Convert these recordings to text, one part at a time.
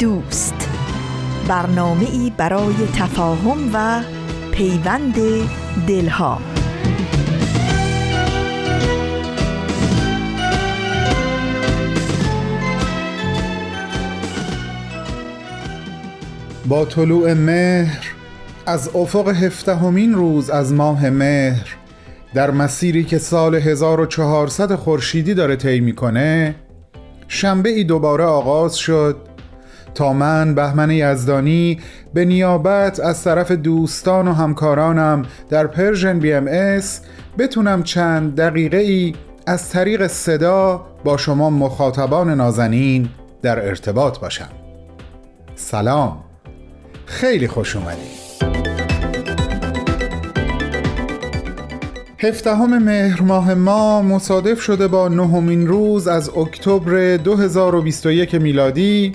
دوست. برنامه ای برای تفاهم و پیوند دلها. با طلوع مهر از افق هفدهمین روز از ماه مهر در مسیری که سال 1400 خورشیدی داره طی می‌کنه شنبه ای دوباره آغاز شد تا من بهمن یزدانی به نیابت از طرف دوستان و همکارانم در Persian BMS بتونم چند دقیقه ای از طریق صدا با شما مخاطبان نازنین در ارتباط باشم. سلام. خیلی خوش اومدید هفدهم مهر ماه ما مصادف شده با نهمین روز از اکتبر 2021 میلادی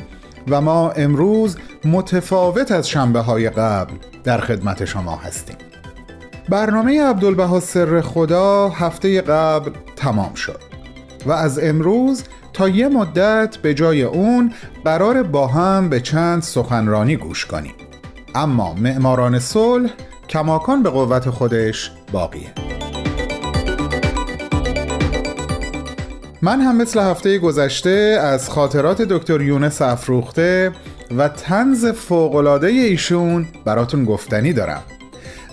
و ما امروز متفاوت از شنبه های قبل در خدمت شما هستیم. برنامه عبدالبها سر خدا هفته قبل تمام شد و از امروز تا یه مدت به جای اون قرار با هم به چند سخنرانی گوش کنیم. اما معماران صلح کماکان به قوت خودش باقیه. من هم مثل هفته گذشته از خاطرات دکتر یونس افروخته و تنز فوقلاده ایشون براتون گفتنی دارم.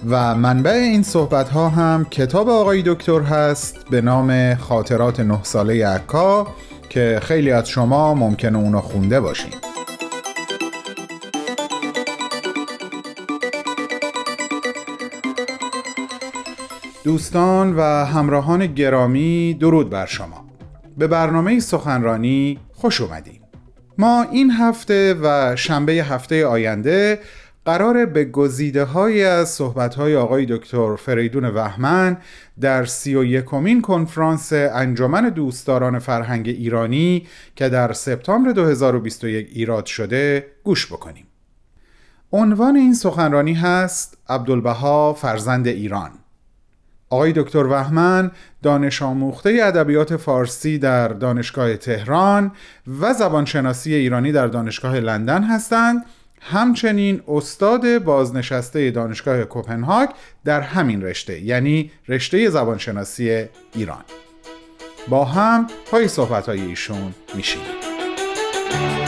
و منبع این صحبت ها هم کتاب آقای دکتر هست به نام خاطرات نه ساله عکا که خیلی از شما ممکنه اونو خونده باشین. دوستان و همراهان گرامی درود بر شما. به برنامه سخنرانی خوش اومدیم ما این هفته و شنبه هفته آینده قرار به گزیده های از صحبت های آقای دکتر فریدون وحمن در سی و یکمین کنفرانس انجمن دوستداران فرهنگ ایرانی که در سپتامبر 2021 ایراد شده گوش بکنیم. عنوان این سخنرانی هست عبدالبها فرزند ایران. آقای دکتر وحمن دانش آموخته ادبیات فارسی در دانشگاه تهران و زبانشناسی ایرانی در دانشگاه لندن هستند. همچنین استاد بازنشسته دانشگاه کوپنهاگ در همین رشته یعنی رشته زبانشناسی ایران. با هم پای صحبت ایشون میشینیم.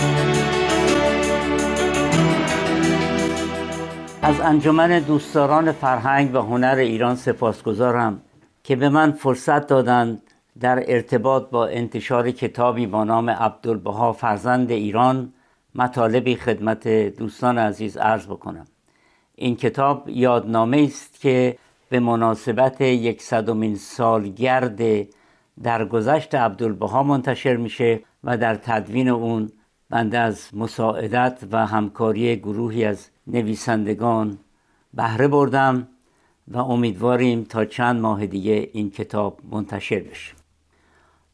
از انجمن دوستداران فرهنگ و هنر ایران سپاسگزارم که به من فرصت دادند در ارتباط با انتشار کتابی با نام عبدالبها فرزند ایران مطالبی خدمت دوستان عزیز عرض بکنم. این کتاب یادنامه است که به مناسبت یکصدمین سالگرد درگذشت عبدالبها منتشر میشه و در تدوین اون بنده از مساعدت و همکاری گروهی از نویسندگان بهره بردم و امیدواریم تا چند ماه دیگه این کتاب منتشر بشه.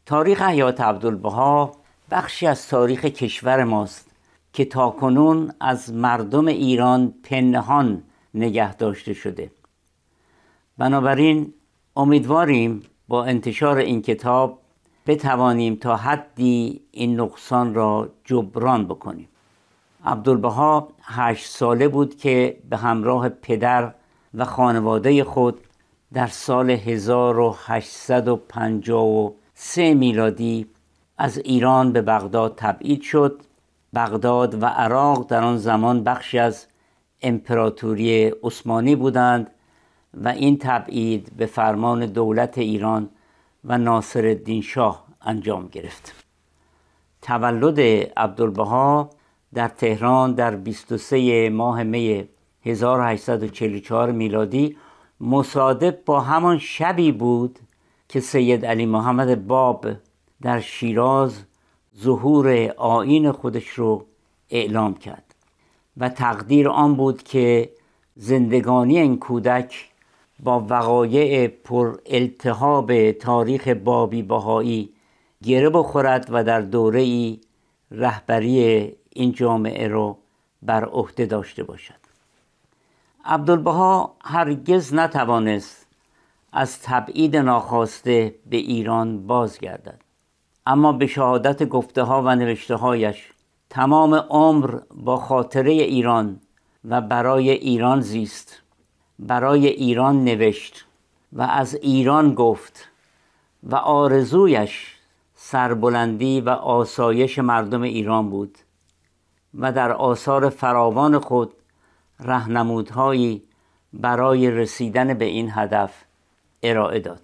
تاریخ حیات عبدالبها بخشی از تاریخ کشور ماست که تاکنون از مردم ایران پنهان نگه داشته شده. بنابراین امیدواریم با انتشار این کتاب بتوانیم تا حدی این نقصان را جبران بکنیم. عبدالبها هشت ساله بود که به همراه پدر و خانواده خود در سال 1853 میلادی از ایران به بغداد تبعید شد. بغداد و عراق در آن زمان بخشی از امپراتوری عثمانی بودند و این تبعید به فرمان دولت ایران و ناصر الدین شاه انجام گرفت. تولد عبدالبها در تهران در 23 ماه می 1844 میلادی مصادف با همان شبی بود که سید علی محمد باب در شیراز ظهور آین خودش رو اعلام کرد و تقدیر آن بود که زندگانی این کودک با وقایع پر التهاب تاریخ بابی بهایی گره بخورد و در دوره ای رهبری این جامعه رو بر عهده داشته باشد. عبدالبها هرگز نتوانست از تبعید ناخواسته به ایران بازگردد. اما به شهادت گفته ها و نوشته هایش تمام عمر با خاطره ایران و برای ایران زیست. برای ایران نوشت و از ایران گفت و آرزویش سربلندی و آسایش مردم ایران بود و در آثار فراوان خود رهنمودهایی برای رسیدن به این هدف ارائه داد.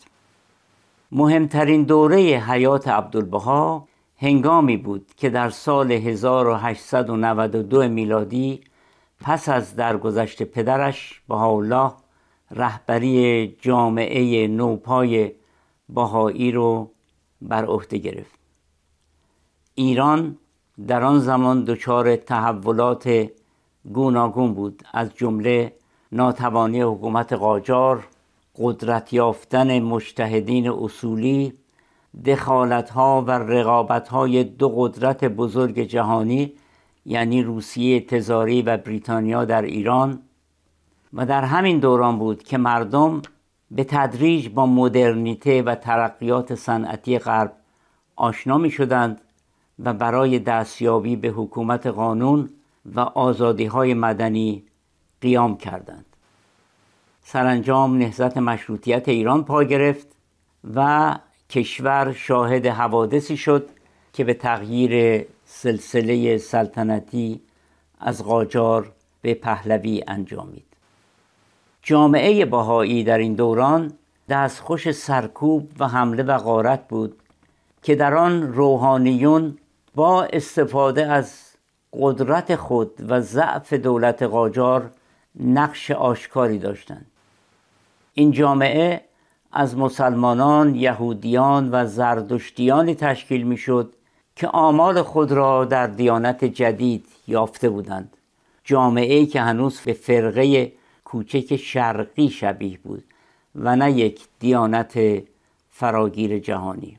مهمترین دوره حیات عبدالبها هنگامی بود که در سال 1892 میلادی پس از درگذشت پدرش بهاءالله رهبری جامعه نوپای بهایی رو بر عهده گرفت. ایران در آن زمان دچار تحولات گوناگون بود. از جمله ناتوانی حکومت قاجار قدرت یافتن مجتهدین اصولی دخالت ها و رقابت های دو قدرت بزرگ جهانی یعنی روسیه تزاری و بریتانیا در ایران و در همین دوران بود که مردم به تدریج با مدرنیته و ترقیات صنعتی غرب آشنا می شدند و برای دستیابی به حکومت قانون و آزادی های مدنی قیام کردند. سرانجام نهضت مشروطیت ایران پا گرفت و کشور شاهد حوادثی شد که به تغییر سلسله سلطنتی از قاجار به پهلوی انجامید. جامعه باهایی در این دوران دستخوش سرکوب و حمله و غارت بود که در آن روحانیون با استفاده از قدرت خود و ضعف دولت قاجار نقش آشکاری داشتند. این جامعه از مسلمانان، یهودیان و زردشتیانی تشکیل می‌شد که آمال خود را در دیانت جدید یافته بودند. جامعه ای که هنوز به فرقه کوچک شرقی شبیه بود و نه یک دیانت فراگیر جهانی.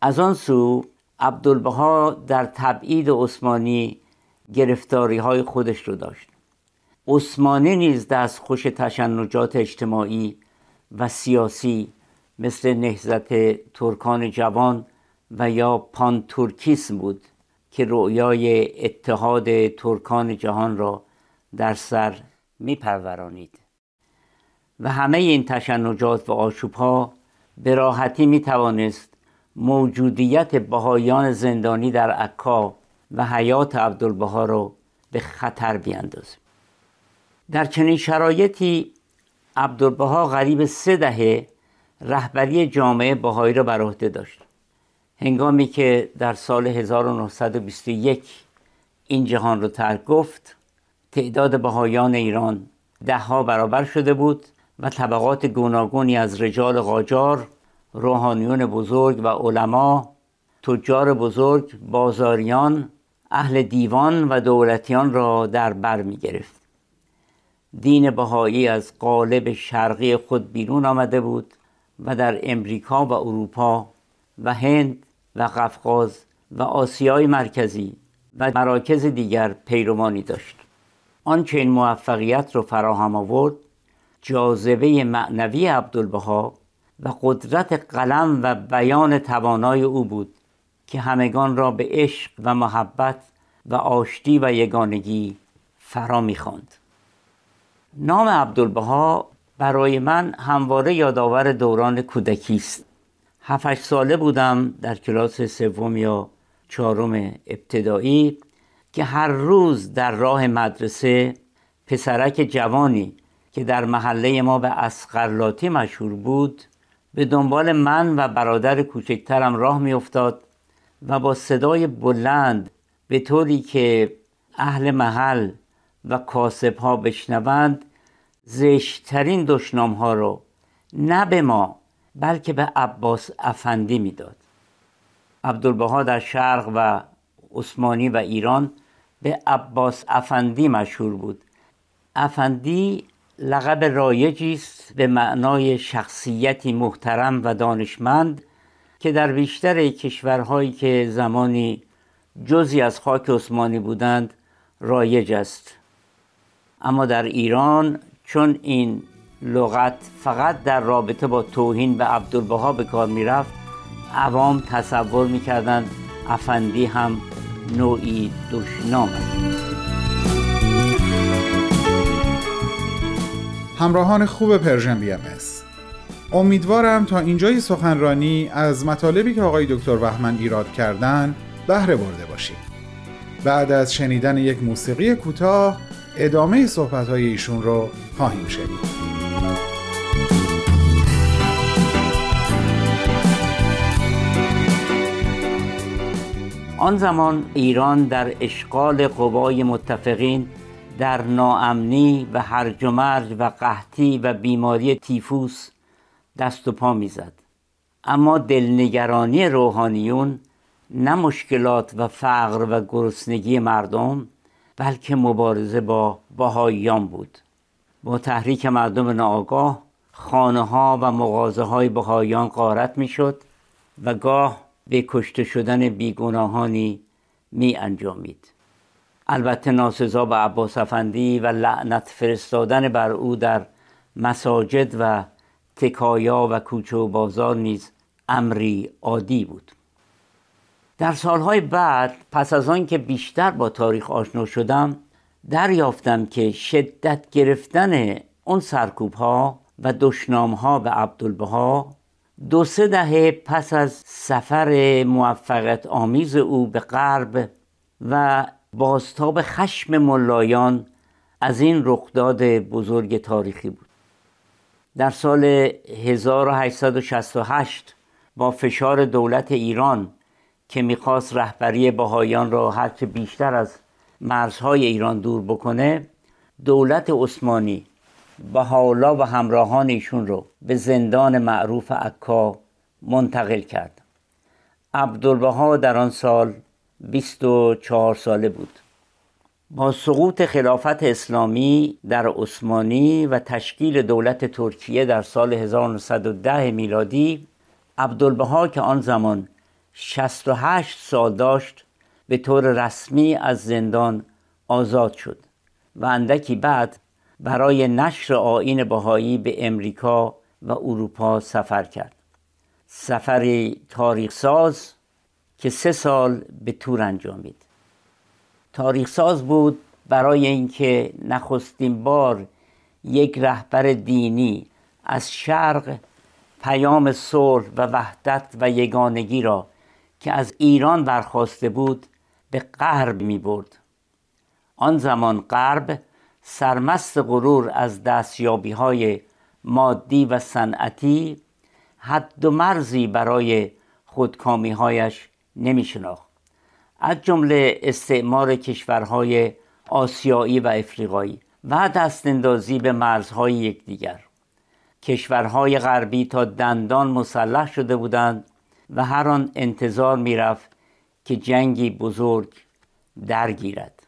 از آن سو عبدالبها در تبعید عثمانی گرفتاری های خودش رو داشت. عثمانی نیز دست خوش تشنجات اجتماعی و سیاسی مثل نهزت ترکان جوان و یا پانتورکیسم بود که رویای اتحاد ترکان جهان را در سر میپرورانید. و همه این تشنجات و آشوبها به راحتی می توانست موجودیت بهایان زندانی در عکا و حیات عبدالبها را به خطر بیاندازه در چنین شرایطی عبدالبها غریب سه دهه رهبری جامعه بهایی را بر عهده داشت. هنگامی که در سال 1921 این جهان رو ترک گفت تعداد بهایان ایران دهها برابر شده بود و طبقات گوناگونی از رجال قاجار روحانیون بزرگ و علما تجار بزرگ بازاریان اهل دیوان و دولتیان را در بر می گرفت دین بهایی از قالب شرقی خود بیرون آمده بود و در امریکا و اروپا و هند و قفقاز و آسیای مرکزی و مراکز دیگر پیروانی داشت. آنچه این موفقیت را فراهم آورد جاذبه معنوی عبدالبها و قدرت قلم و بیان توانای او بود که همگان را به عشق و محبت و آشتی و یگانگی فرا می‌خواند. نام عبدالبها برای من همواره یادآور دوران کودکی است. هفت ساله بودم در کلاس سوم یا چهارم ابتدایی که هر روز در راه مدرسه پسرک جوانی که در محله ما به اسقرلاتی مشهور بود به دنبال من و برادر کوچکترم راه میافتاد و با صدای بلند به طوری که اهل محل و کاسب ها بشنوند زشترین دشنام ها رو نه به ما بلکه به عباس افندی می‌داد. عبدالبها در شرق و عثمانی و ایران به عباس افندی مشهور بود. افندی لقب رایجی است به معنای شخصیتی محترم و دانشمند که در بیشتر کشورهایی که زمانی جزی از خاک عثمانی بودند رایج است. اما در ایران چون این لغت فقط در رابطه با توهین به عبدالبها به کار می‌رفت عوام تصور می‌کردند افندی هم نوعی دشنام است. همراهان خوب Persian BMS امیدوارم تا اینجای سخنرانی از مطالبی که آقای دکتر بهمن ایراد کردن بهره برده باشید. بعد از شنیدن یک موسیقی کوتاه ادامه صحبت ایشون رو خواهیم شنید. آن زمان ایران در اشغال قوای متفقین در ناامنی و هرج و مرج و قحطی و بیماری تیفوس دست و پا می‌زد. اما دلنگرانی روحانیون نه مشکلات و فقر و گرسنگی مردم بلکه مبارزه با بهاییان بود. با تحریک مردم ناآگاه خانه ها و مغازه های بهاییان قارت می‌شد و گاه به کشته شدن بیگناهانی می انجامید. البته ناسزا به عباس افندی و لعنت فرستادن بر او در مساجد و تکایا و کوچه و بازار نیز امری عادی بود. در سالهای بعد پس از آن که بیشتر با تاریخ آشنا شدم دریافتم که شدت گرفتن اون سرکوب ها و دشنام ها به عبدالبها دو سه دهه پس از سفر موفقیت آمیز او به غرب و بازتاب خشم ملایان از این رخداد بزرگ تاریخی بود. در سال 1868 با فشار دولت ایران که می‌خواست رهبری بهایان را هرچه بیشتر از مرزهای ایران دور بکنه دولت عثمانی حالا و همراهان ایشون رو به زندان معروف عکا منتقل کرد. عبدالبها در آن سال 24 ساله بود. با سقوط خلافت اسلامی در عثمانی و تشکیل دولت ترکیه در سال 1910 میلادی عبدالبها که آن زمان 68 سال داشت به طور رسمی از زندان آزاد شد و اندکی بعد برای نشر آین بهایی به امریکا و اروپا سفر کرد. سفری تاریخ ساز که سه سال به تور انجامید. تاریخ ساز بود برای اینکه نخستین بار یک رهبر دینی از شرق پیام صلح و وحدت و یگانگی را که از ایران برخواسته بود به غرب می برد آن زمان غرب سرمست غرور از دستیابی های مادی و صنعتی حد و مرزی برای خودکامی هایش نمی شناخت از جمله استعمار کشورهای آسیایی و افریقایی و دستاندازی به مرزهای یکدیگر. کشورهای غربی تا دندان مسلح شده بودند و هر آن انتظار می‌رفت که جنگی بزرگ درگیرد.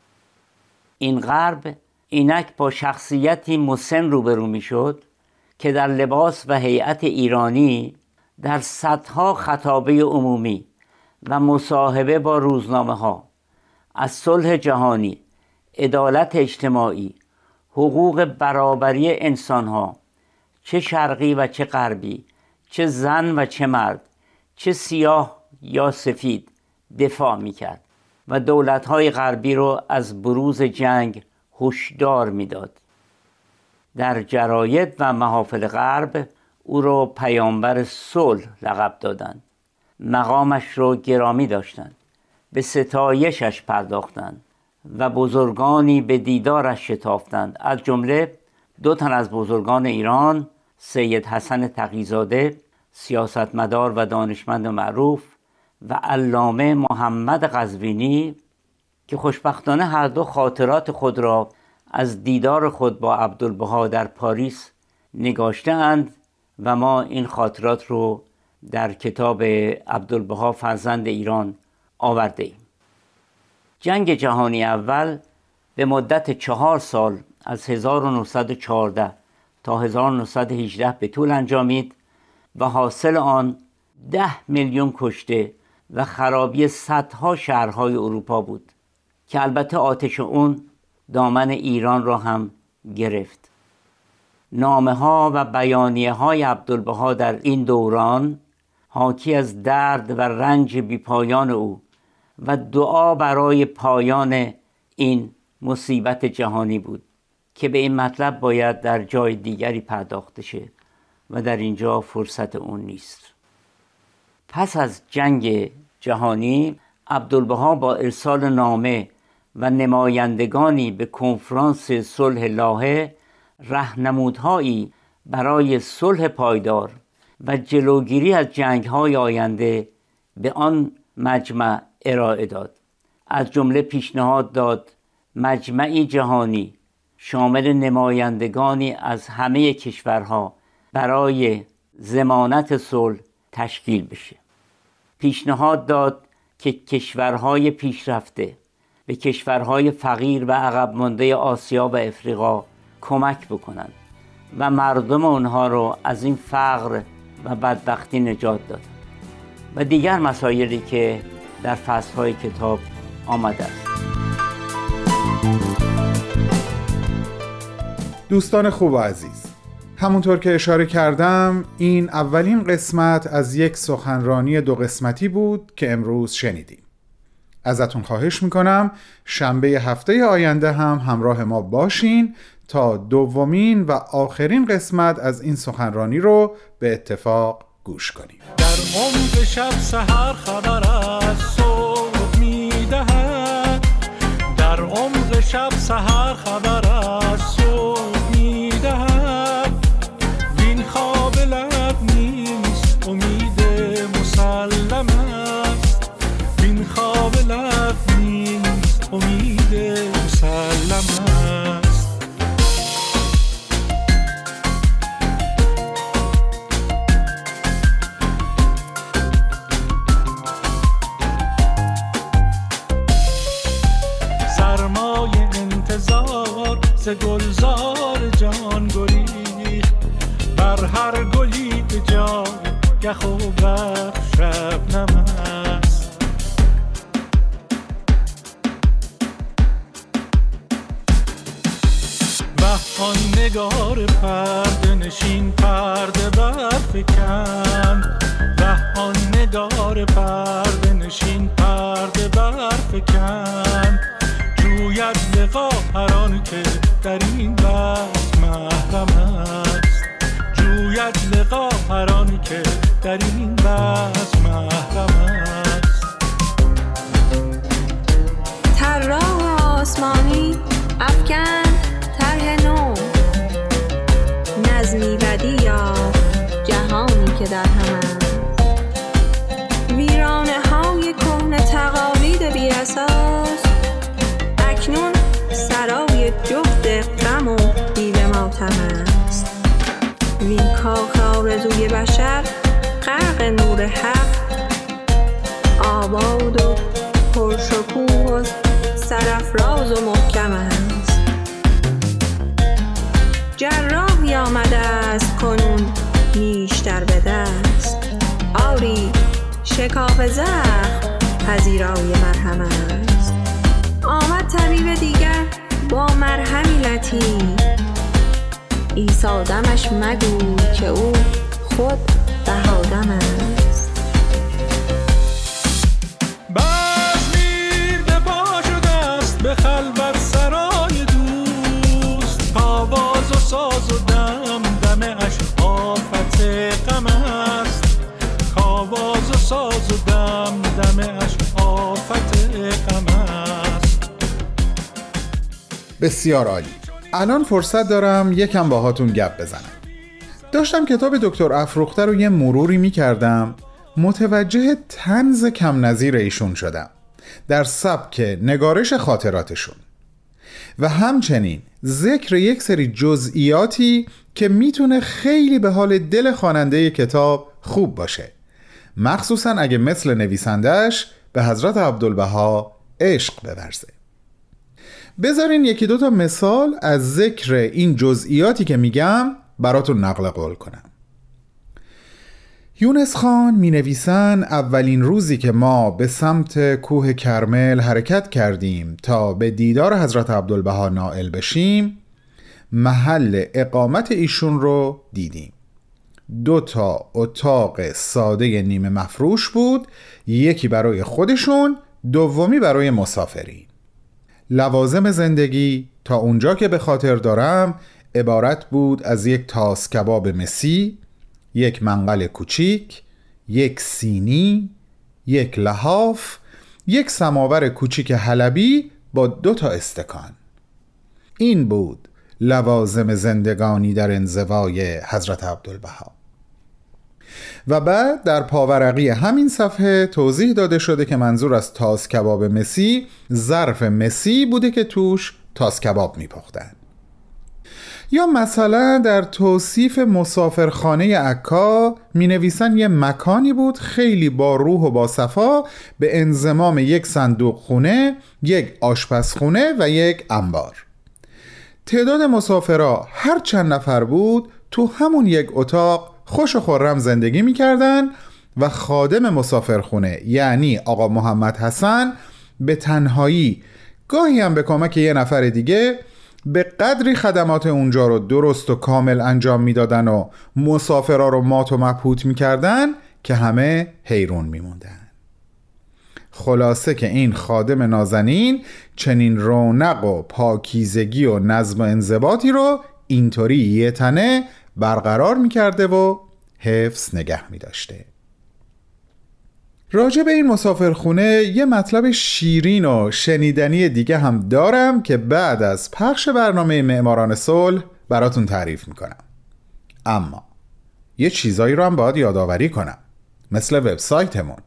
این غرب اینک با شخصیتی مسن روبرو می‌شد که در لباس و هیئت ایرانی در صدها خطابه عمومی و مصاحبه با روزنامه ها از صلح جهانی عدالت اجتماعی حقوق برابری انسان ها چه شرقی و چه غربی چه زن و چه مرد چه سیاه یا سفید دفاع می کرد و دولت های غربی رو از بروز جنگ هشدار می‌داد. در جراید و محافل غرب او را پیامبر صلح لقب دادند. مقامش را گرامی داشتند. به ستایشش پرداختند و بزرگانی به دیدارش شتافتند. از جمله دو تن از بزرگان ایران سید حسن تقیزاده سیاستمدار و دانشمند معروف و علامه محمد قزوینی که خوشبختانه هر دو خاطرات خود را از دیدار خود با عبدالبها در پاریس نگاشته اند و ما این خاطرات رو در کتاب عبدالبها فرزند ایران آورده ایم. جنگ جهانی اول به مدت چهار سال از 1914 تا 1918 به طول انجامید و حاصل آن ده میلیون کشته و خرابی صدها شهرهای اروپا بود. که البته آتش اون دامن ایران را هم گرفت. نامه ها و بیانیه های عبدالبها در این دوران حاکی از درد و رنج بیپایان او و دعا برای پایان این مصیبت جهانی بود که به این مطلب باید در جای دیگری پرداخته شه و در اینجا فرصت اون نیست. پس از جنگ جهانی عبدالبها با ارسال نامه و نمایندگانی به کنفرانس صلح لاهه رهنمودهایی برای صلح پایدار و جلوگیری از جنگهای آینده به آن مجمع ارائه داد. از جمله پیشنهاد داد مجمعی جهانی شامل نمایندگانی از همه کشورها برای زمانت صلح تشکیل بشه. پیشنهاد داد که کشورهای پیشرفته به کشورهای فقیر و عقب مانده آسیا و افریقا کمک بکنند و مردم آنها رو از این فقر و بدبختی نجات داد. و دیگر مسایلی که در فصلهای کتاب آمده است. دوستان خوب و عزیز همونطور که اشاره کردم این اولین قسمت از یک سخنرانی دو قسمتی بود که امروز شنیدیم. ازتون خواهش می‌کنم. شنبه هفته آینده هم همراه ما باشین تا دومین و آخرین قسمت از این سخنرانی رو به اتفاق گوش کنیم. در عمق شب سهر خبر از صبح می‌دهد. در عمق شب سهر خبر از صبح امید مسلم است. سرمای انتظار ز گلزار جان گریخت. بر هر گلی به جای گه و بر نگار پرده نشین پرده برفکن. و آن نگار پرده نشین پرده برفکن. جوید لقا هر آن که در این بحث محرم است. جوید لقا هر آن که در این بحث محرم است. طراح آسمانی افکن. بدی یا جهانی که در هم ویرانه های کهنه تقالید بی اساس. اکنون سرای جفت غم و دیو ماتم است. وین کاخ آرزوی بشر غرق نور حق. آباد و پرشکوه و سرفراز و محکم است. است کنون نیشتر به دست. آری شکاف زخم پذیرای مرهم است. آمد طبیب دیگر با مرهمی لطیف. ایسادمش مگو که او خود بهادم بسیار عالی. الان فرصت دارم یکم باهاتون گپ بزنم. داشتم کتاب دکتر افروخته رو یه مروری می کردم متوجه تنز کم نظیر ایشون شدم. در سبک نگارش خاطراتشون. و همچنین ذکر یک سری جزئیاتی که می‌تونه خیلی به حال دل خواننده کتاب خوب باشه. مخصوصا اگه مثل نویسندش به حضرت عبدالبها عشق بورزه. بذارین یکی دو تا مثال از ذکر این جزئیاتی که میگم براتون نقل قول کنم. یونس خان می نویسن اولین روزی که ما به سمت کوه کرمل حرکت کردیم تا به دیدار حضرت عبدالبها نائل بشیم محل اقامت ایشون رو دیدیم. دو تا اتاق ساده نیمه مفروش بود یکی برای خودشون دومی برای مسافرین. لوازم زندگی تا اونجا که به خاطر دارم عبارت بود از یک تاس کباب مسی یک منقل کوچیک یک سینی یک لحاف یک سماور کوچیک حلبی با دو تا استکان. این بود لوازم زندگانی در انزوای حضرت عبدالبها. و بعد در پاورقی همین صفحه توضیح داده شده که منظور از تاس کباب مسی ظرف مسی بوده که توش تاس کباب میپختن. یا مثلا در توصیف مسافرخانه عکا می نویسن یه مکانی بود خیلی با روح و با صفا به انزمام یک صندوق خونه یک آشپزخونه و یک انبار. تعداد مسافرها هر چند نفر بود تو همون یک اتاق خوش و خورم زندگی می‌کردن و خادم مسافرخونه یعنی آقا محمد حسن به تنهایی. گاهی هم به کمک یه نفر دیگه به قدری خدمات اونجا رو درست و کامل انجام می‌دادن و مسافرها رو مات و مبهوت می‌کردن که همه حیرون میموندن. خلاصه که این خادم نازنین چنین رونق و پاکیزگی و نظم و انضباطی رو اینطوری یه تنه برقرار می‌کرده و حفظ نگه میداشته. راجع به این مسافرخونه یه مطلب شیرین و شنیدنی دیگه هم دارم که بعد از پخش برنامه معماران صلح براتون تعریف می‌کنم. اما یه چیزایی رو هم باید یادآوری کنم. مثل وبسایتمون.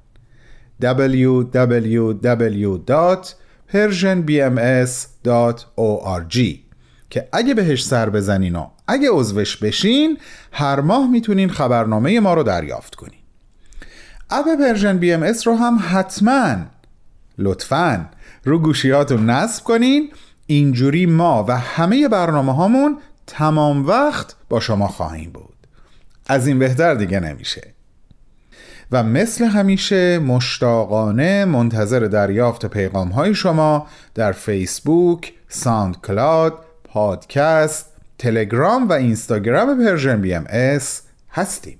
www.persianbms.org که اگه بهش سر بزنین و اگه عضوش بشین هر ماه می‌تونین خبرنامه ما رو دریافت کنین. app Persian BMS رو هم حتما لطفا رو گوشیاتون نصب کنین. اینجوری ما و همه برنامه هامون تمام وقت با شما خواهیم بود. از این بهتر دیگه نمیشه. و مثل همیشه مشتاقانه منتظر دریافت پیغام های شما در فیسبوک، SoundCloud، پادکست، تلگرام و اینستاگرام Persian BMS هستیم.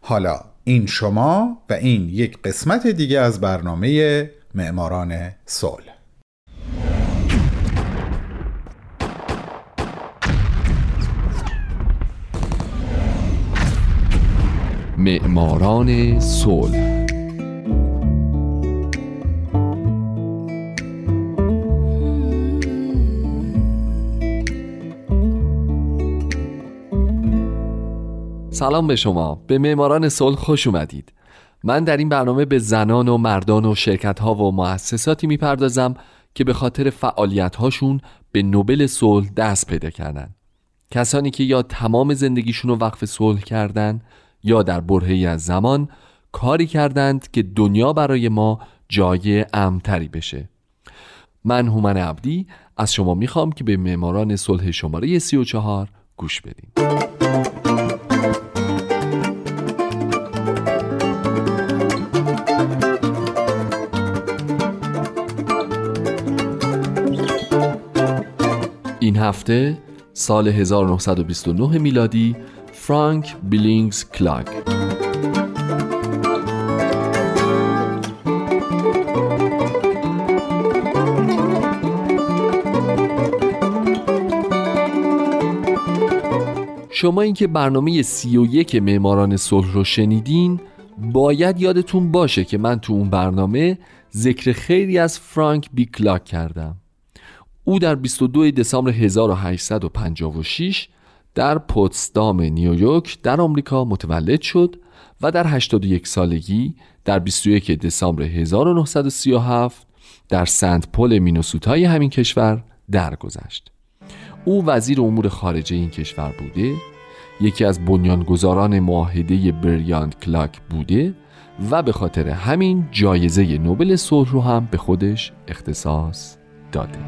حالا این شما و این یک قسمت دیگه از برنامه معماران صلح. معماران صلح. سلام به شما. به معماران صلح خوش اومدید. من در این برنامه به زنان و مردان و شرکت ها و مؤسساتی می‌پردازم که به خاطر فعالیت هاشون به نوبل صلح دست پیدا کردن. کسانی که یا تمام زندگیشون رو وقف صلح کردن یا در برهی از زمان کاری کردند که دنیا برای ما جای امتری بشه. من هومن عبدی از شما می‌خوام که به معماران صلح شماره 34 گوش بدیم هفته سال 1929 میلادی فرانک بیلینگز کلاگ شما اینکه برنامه سی و یک معماران صلح رو شنیدین باید یادتون باشه که من تو اون برنامه ذکر خیلی از فرانک بی کلاک کردم. او در 22 دسامبر 1856 در پوتسدام نیویورک در آمریکا متولد شد و در 81 سالگی در 21 دسامبر 1937 در سنت پل مینوسوتای همین کشور درگذشت. او وزیر امور خارجه این کشور بوده یکی از بنیانگذاران معاهده بریاند کلاک بوده و به خاطر همین جایزه نوبل صلح رو هم به خودش اختصاص داده.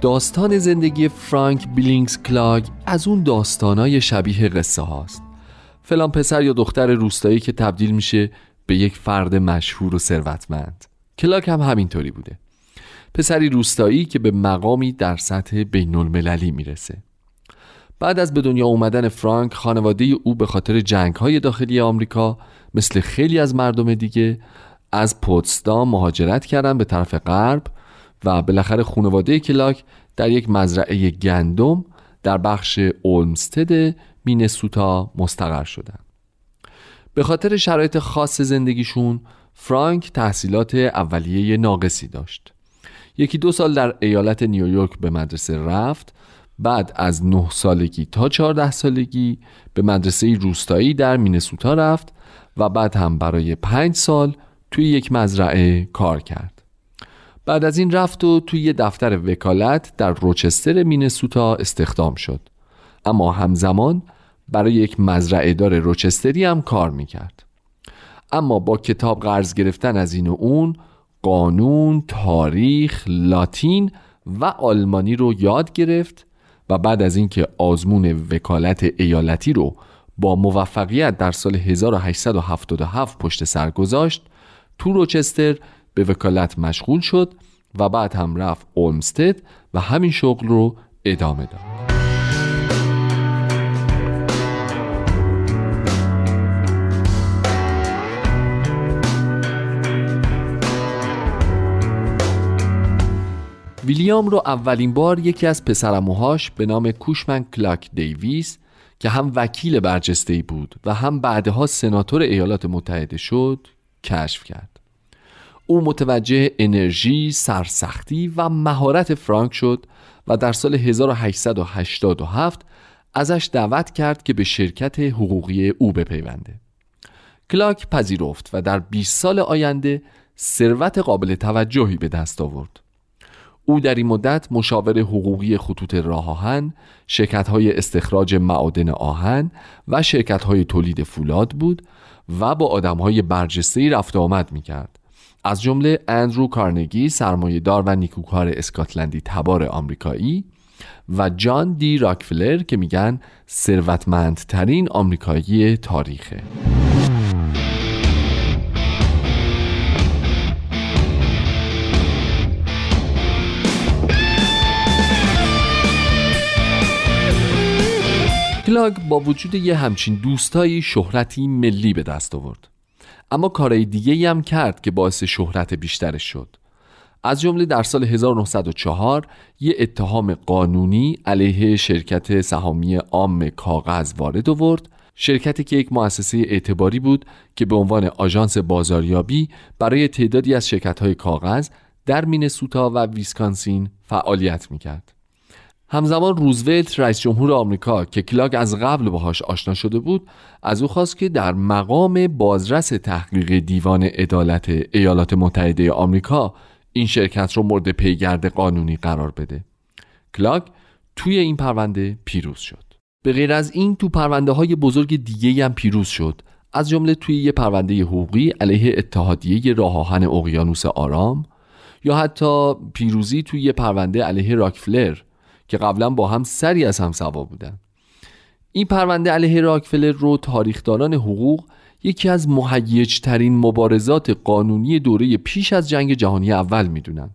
داستان زندگی فرانک بیلینگز کلاگ از اون داستانای شبیه قصه هاست. فلان پسر یا دختر روستایی که تبدیل میشه به یک فرد مشهور و ثروتمند. کلاگ هم همینطوری بوده. پسری روستایی که به مقامی در سطح بین المللی می‌رسه. بعد از به دنیا اومدن فرانک خانواده او به خاطر جنگ های داخلی آمریکا مثل خیلی از مردم دیگه از پوتسدام مهاجرت کردن به طرف غرب و بالاخره خانواده کلاک در یک مزرعه گندم در بخش اولمستد مینسوتا مستقر شدند. به خاطر شرایط خاص زندگیشون فرانک تحصیلات اولیه ناقصی داشت. یکی دو سال در ایالت نیویورک به مدرسه رفت بعد از نه سالگی تا چهارده سالگی به مدرسه روستایی در مینسوتا رفت و بعد هم برای پنج سال توی یک مزرعه کار کرد. بعد از این رفت و توی یه دفتر وکالت در روچستر مینسوتا استخدام شد اما همزمان برای یک مزرعه دار روچستری هم کار می‌کرد اما با کتاب قرض گرفتن از این و اون قانون، تاریخ، لاتین و آلمانی رو یاد گرفت و بعد از اینکه آزمون وکالت ایالتی رو با موفقیت در سال 1877 پشت سر گذاشت تو روچستر به وکالت مشغول شد و بعد هم رفت اولمستد و همین شغل رو ادامه داد. ویلیام رو اولین بار یکی از پسرموهاش به نام کوشمن کلاک دیویس که هم وکیل برجسته بود و هم بعدها سناتور ایالات متحده شد کشف کرد او متوجه انرژی، سرسختی و مهارت فرانک شد و در سال 1887 ازش دعوت کرد که به شرکت حقوقی او بپیونده. کلاک پذیرفت و در 20 سال آینده ثروت قابل توجهی به دست آورد. او در این مدت مشاور حقوقی خطوط راه آهن، شرکت های استخراج معادن آهن و شرکت های تولید فولاد بود و با آدم های برجسته رفت آمد می کرد. از جمله اندرو کارنگی سرمایهدار و نیکوکار اسکاتلندی تبار آمریکایی و جان دی راکفلر که میگن ثروتمندترین آمریکایی تاریخه کلاگ با وجود یه همچین دوستایی شهرتی ملی به دست آورد. اما کارهای دیگه هم کرد که باعث شهرت بیشترش شد. از جمله در سال 1904 یه اتهام قانونی علیه شرکت سهامی عام کاغذ وارد آورد. شرکتی که یک مؤسسه اعتباری بود که به عنوان آژانس بازاریابی برای تعدادی از شرکت‌های کاغذ در مینسوتا و ویسکانسین فعالیت می‌کرد. همزمان روزولت رئیس جمهور آمریکا که کلاگ از قبل باهاش آشنا شده بود از او خواست که در مقام بازرس تحقیق دیوان عدالت ایالات متحده آمریکا این شرکت رو مورد پیگرد قانونی قرار بده. کلاگ توی این پرونده پیروز شد. به غیر از این تو پرونده های بزرگ دیگه هم پیروز شد. از جمله توی یه پرونده حقوقی علیه اتحادیه راه آهن اقیانوس آرام یا حتی پیروزی توی یه پرونده علیه راکفلر که قبلا با هم سری از هم سوا بودن. این پرونده علیه راکفلر رو تاریخدانان حقوق یکی از ترین مبارزات قانونی دوره پیش از جنگ جهانی اول می‌دونن.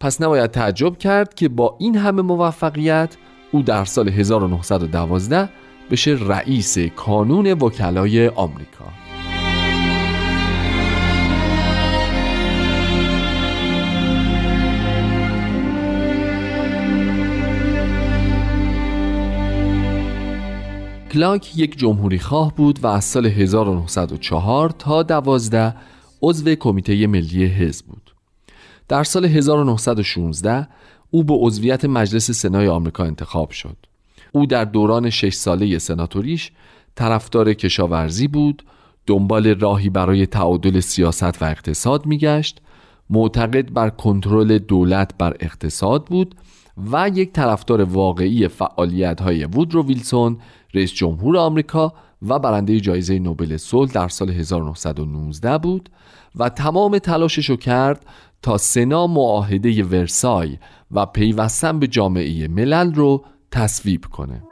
پس نباید تعجب کرد که با این همه موفقیت او در سال 1912 بشه رئیس کانون وکلای آمریکا. کلاک یک جمهوری خواه بود و از سال 1904 تا 12 عضو کمیته ملی حزب بود. در سال 1916 او به عضویت مجلس سنای آمریکا انتخاب شد. او در دوران شش ساله سناتوریش طرفدار کشاورزی بود، دنبال راهی برای تعادل سیاست و اقتصاد میگشت معتقد بر کنترل دولت بر اقتصاد بود و یک طرفدار واقعی فعالیت های وودرو ویلسون رئیس جمهور آمریکا و برنده جایزه نوبل صلح در سال 1919 بود و تمام تلاشش رو کرد تا سنا معاهده ورسای و پیوستن به جامعه ملل رو تصویب کنه.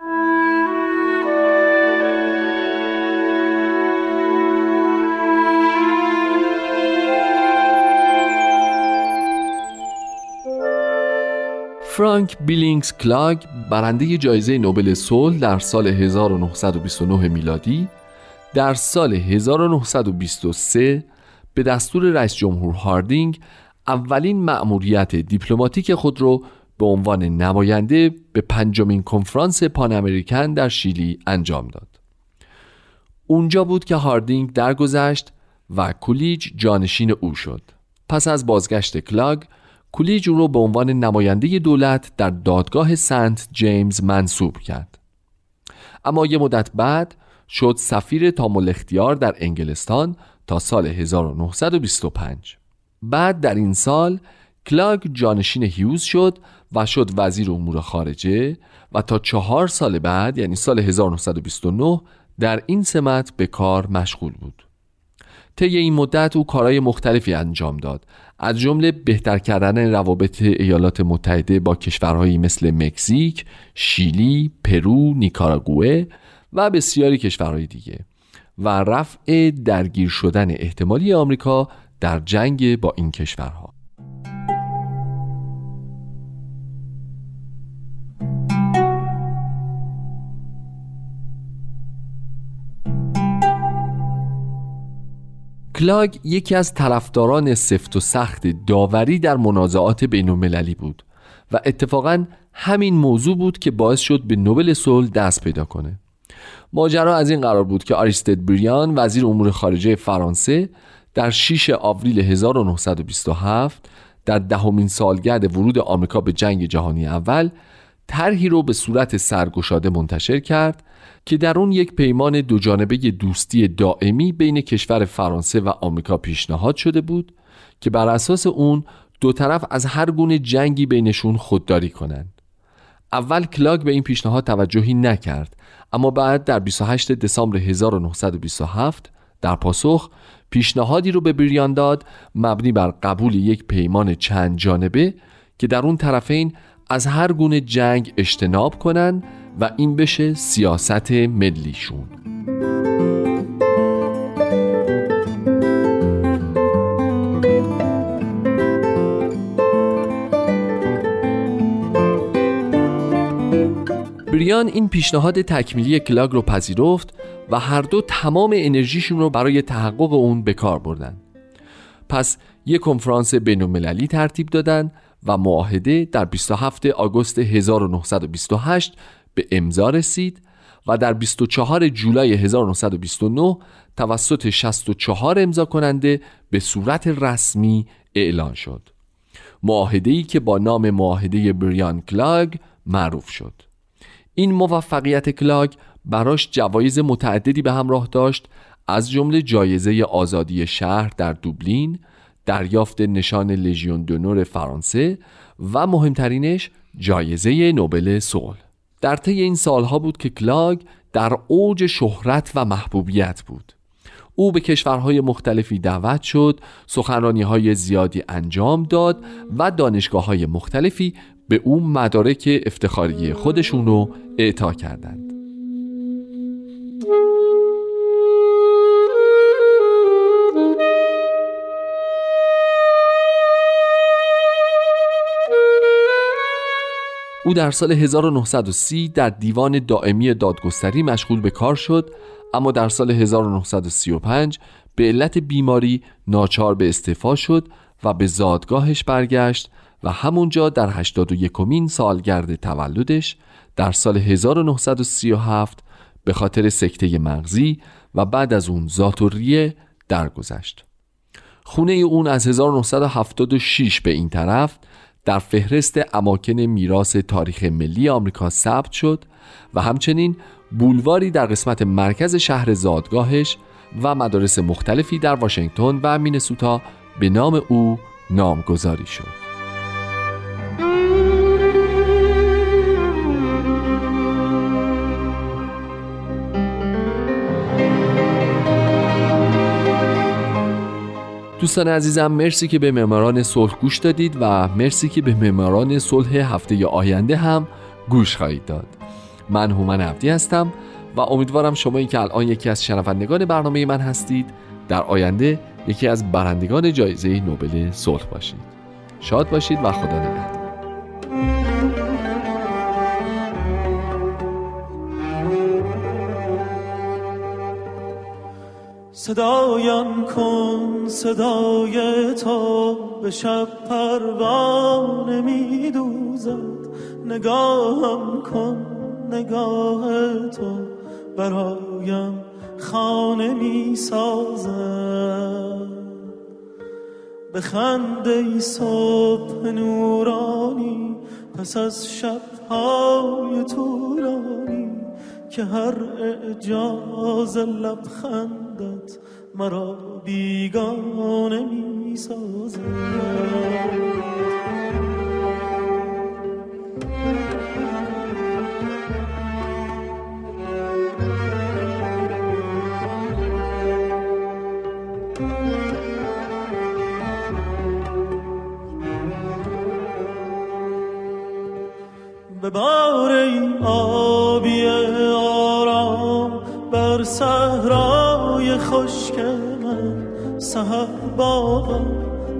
فرانک بیلینگز کلاگ برنده جایزه نوبل صلح در سال 1929 میلادی در سال 1923 به دستور رئیس جمهور هاردینگ اولین مأموریت دیپلماتیک خود را به عنوان نماینده به پنجمین کنفرانس پان امریکن در شیلی انجام داد. اونجا بود که هاردینگ درگذشت و کولیج جانشین او شد. پس از بازگشت کلاگ کولیج او را به عنوان نماینده دولت در دادگاه سنت جیمز منصوب کرد. اما یه مدت بعد شد سفیر تام‌الاختیار در انگلستان تا سال 1925 بعد در این سال کلاگ جانشین هیوز شد و شد وزیر امور خارجه و تا چهار سال بعد یعنی سال 1929 در این سمت به کار مشغول بود طی این مدت او کارهای مختلفی انجام داد. از جمله بهتر کردن روابط ایالات متحده با کشورهایی مثل مکزیک، شیلی، پرو، نیکاراگوئه و بسیاری کشورهای دیگه و رفع درگیر شدن احتمالی آمریکا در جنگ با این کشورها. کلاگ یکی از طرفداران سفت و سخت داوری در منازعات بین المللی بود و اتفاقا همین موضوع بود که باعث شد به نوبل صلح دست پیدا کنه. ماجرا از این قرار بود که آریستد بریان وزیر امور خارجه فرانسه در 6 آوریل 1927 در دهمین سالگرد ورود آمریکا به جنگ جهانی اول طرحی رو به صورت سرگشاده منتشر کرد که در اون یک پیمان دوجانبه دوستی دائمی بین کشور فرانسه و آمریکا پیشنهاد شده بود که بر اساس اون دو طرف از هر گونه جنگی بینشون خودداری کنند. اول کلاگ به این پیشنهاد توجهی نکرد اما بعد در 28 دسامبر 1927 در پاسخ پیشنهادی رو به بریان داد مبنی بر قبول یک پیمان چند جانبه که در اون طرفین از هر گونه جنگ اجتناب کنند و این بشه سیاست ملیشون. بریان این پیشنهاد تکمیلی کلاگ رو پذیرفت و هر دو تمام انرژیشون رو برای تحقق اون به کار بردن. پس یک کنفرانس بین ترتیب دادن و معاهده در 27 آگوست 1928 به امضا رسید و در 24 جولای 1929 توسط 64 امضا کننده به صورت رسمی اعلان شد. معاهده که با نام معاهده بریان کلاگ معروف شد. این موفقیت کلاگ براش جوایز متعددی به همراه داشت از جمله جایزه آزادی شهر در دوبلین دریافت نشان لژیون دونور فرانسه و مهمترینش جایزه نوبل صلح. در طی این سالها بود که کلاگ در اوج شهرت و محبوبیت بود. او به کشورهای مختلفی دعوت شد سخنرانی های زیادی انجام داد و دانشگاه های مختلفی به او مدارک افتخاری خودشون رو اعطا کردند. او در سال 1930 در دیوان دائمی دادگستری مشغول به کار شد اما در سال 1935 به علت بیماری ناچار به استعفا شد و به زادگاهش برگشت و همونجا در 81 کمین سالگرد تولدش در سال 1937 به خاطر سکته مغزی و بعد از اون ذاتوریه درگذشت. خونه اون از 1976 به این طرف در فهرست اماکن میراث تاریخ ملی آمریکا ثبت شد و همچنین بولواری در قسمت مرکز شهر زادگاهش و مدارس مختلفی در واشنگتن و مینسوتا به نام او نامگذاری شد. دوستان عزیزم مرسی که به معماران صلح گوش دادید و مرسی که به معماران صلح هفته آینده هم گوش خواهید داد. من هومن عبدی هستم و امیدوارم شما که الان یکی از شنوندگان برنامه من هستید در آینده یکی از برندگان جایزه نوبل صلح باشید. شاد باشید و خدا نگهدار. صدایم کن صدای تو به شب پروانه می دوزد نگاهم کن نگاه تو برایم خانه می سازد خنده صبح نورانی پس از شبهای طولانی که هر اعجاز لبخندت مرا بیگانه می سازد به بار آبی آرام بر صحرای خشک من سهر باغم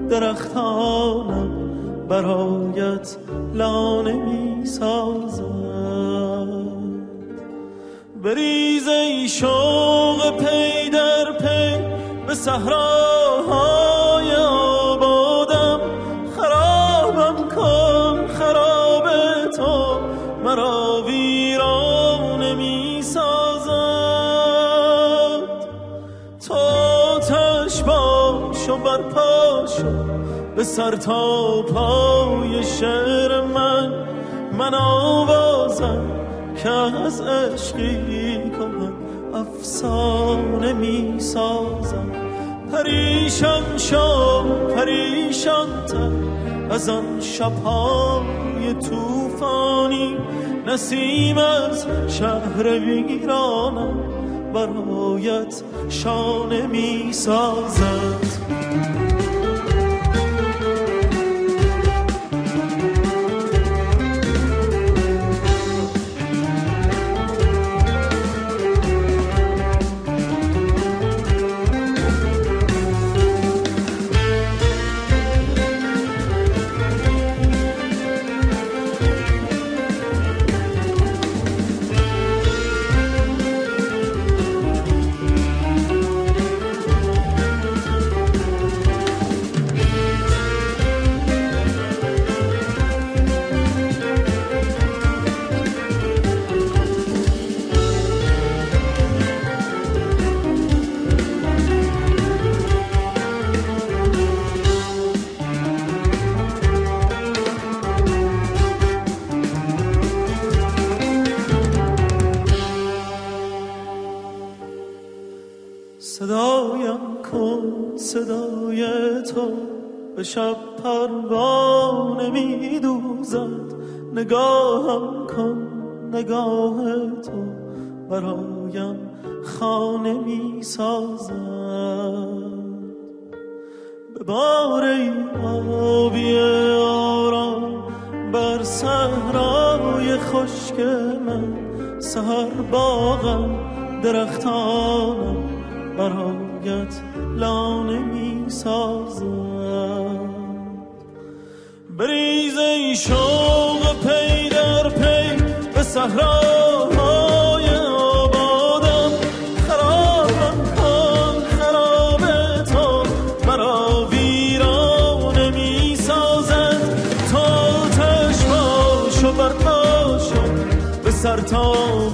درختانم برایت لانه می سازد بریز ای شوق پی در پی به صحراهای به سر تا پای شعر من. من آوازم که از عشقی کنم افسانه می سازم پریشان شو پریشان تر. از آن شبهای توفانی نسیم از شهر ویرانم برایت شانه می سازد شب پروانه می دوزد نگاهم کن نگاه تو. برایم خانه می سازد به بار آبی آرام بر صحرای خشک من سهر باغم درختانم برایت لانه می سازد بریز ای شوق پی در پی به صحراهای آبادم. خرابم کن خراب تو مرا ویرانه می سازد تا تش باش و برپا شو به سر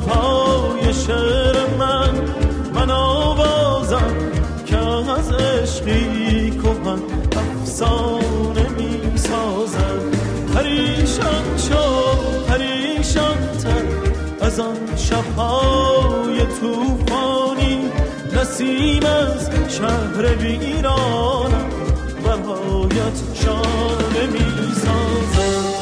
پای شعر من من آوازم که از عشقی کهن افسانه. نسیم از شهر ویرانم برایت شانه می سازم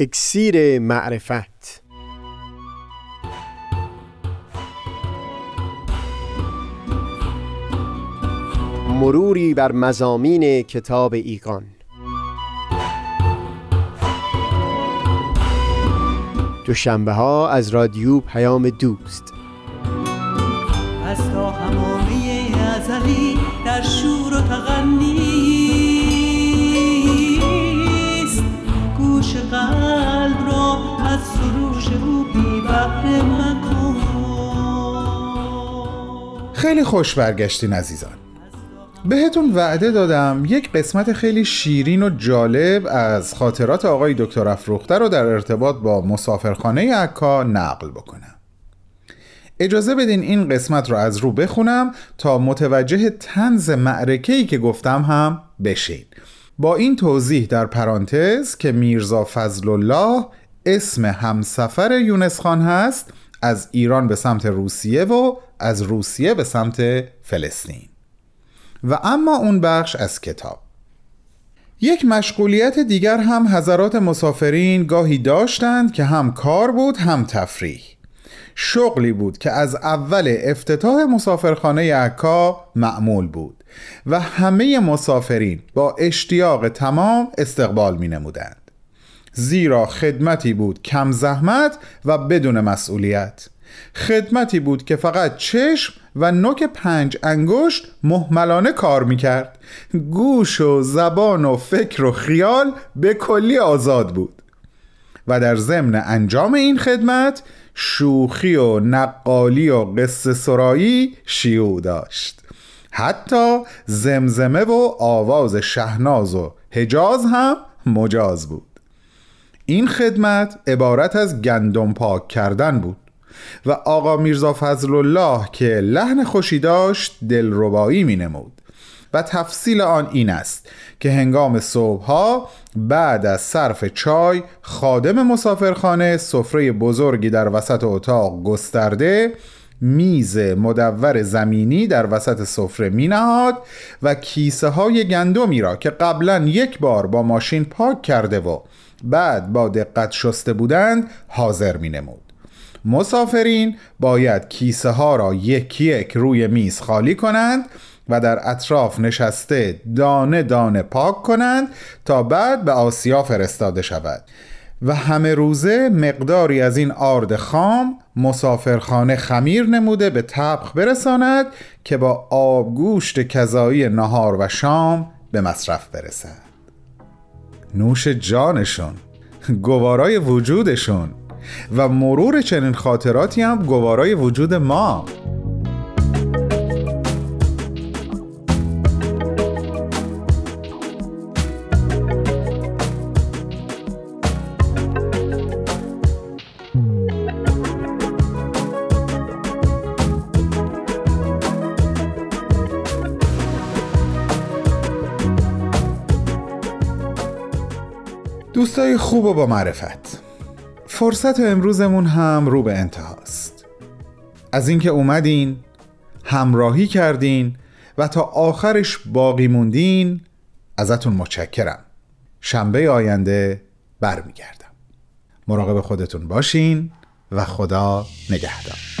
اکسیر معرفت مروری بر مزامین کتاب ایقان. دوشنبه ها از رادیو پیام دوست. از تا همامه ازلی در شور و تغنیست گوش قلب را از سروش او بی بحر مکن. خیلی خوش برگشتین عزیزان. بهتون وعده دادم یک قسمت خیلی شیرین و جالب از خاطرات آقای دکتر افروخته رو در ارتباط با مسافرخانه عکا نقل بکنم. اجازه بدین این قسمت رو از رو بخونم تا متوجه تنز معرکه‌ای که گفتم هم بشین. با این توضیح در پرانتز که میرزا فضل الله اسم همسفر یونس خان هست از ایران به سمت روسیه و از روسیه به سمت فلسطین. و اما اون بخش از کتاب. یک مشغولیت دیگر هم حضرات مسافرین گاهی داشتند که هم کار بود هم تفریح. شغلی بود که از اول افتتاح مسافرخانه عکا معمول بود و همه مسافرین با اشتیاق تمام استقبال می نمودند زیرا خدمتی بود کم زحمت و بدون مسئولیت. خدمتی بود که فقط چشم و نوک پنج انگشت محملانه کار می‌کرد. گوش و زبان و فکر و خیال به کلی آزاد بود. و در ضمن انجام این خدمت شوخی و نقالی و قصه سرایی شیوع داشت. حتی زمزمه و آواز شهناز و حجاز هم مجاز بود. این خدمت عبارت از گندم پاک کردن بود. و آقا میرزا فضل الله که لحن خوشی داشت دلربایی می نمود و تفصیل آن این است که هنگام صبحها بعد از صرف چای خادم مسافرخانه سفره بزرگی در وسط اتاق گسترده میز مدور زمینی در وسط سفره می نهاد و کیسه های گندمی را که قبلا یک بار با ماشین پاک کرده و بعد با دقت شسته بودند حاضر می نمود مسافرین باید کیسه ها را یکی یک روی میز خالی کنند و در اطراف نشسته دانه دانه پاک کنند تا بعد به آسیا فرستاده شود. و همه روزه مقداری از این آرد خام مسافرخانه خمیر نموده به طبخ برساند که با آبگوشت کذایی نهار و شام به مصرف برسد نوش جانشون گوارای وجودشون. و مرور چنین خاطراتی هم گوارای وجود ما. دوستای خوب و با معرفت. فرصت امروزمون هم رو به انتهاست. از اینکه اومدین همراهی کردین و تا آخرش باقی موندین ازتون متشکرم. شنبه آینده برمیگردم. مراقب خودتون باشین و خدا نگهدار.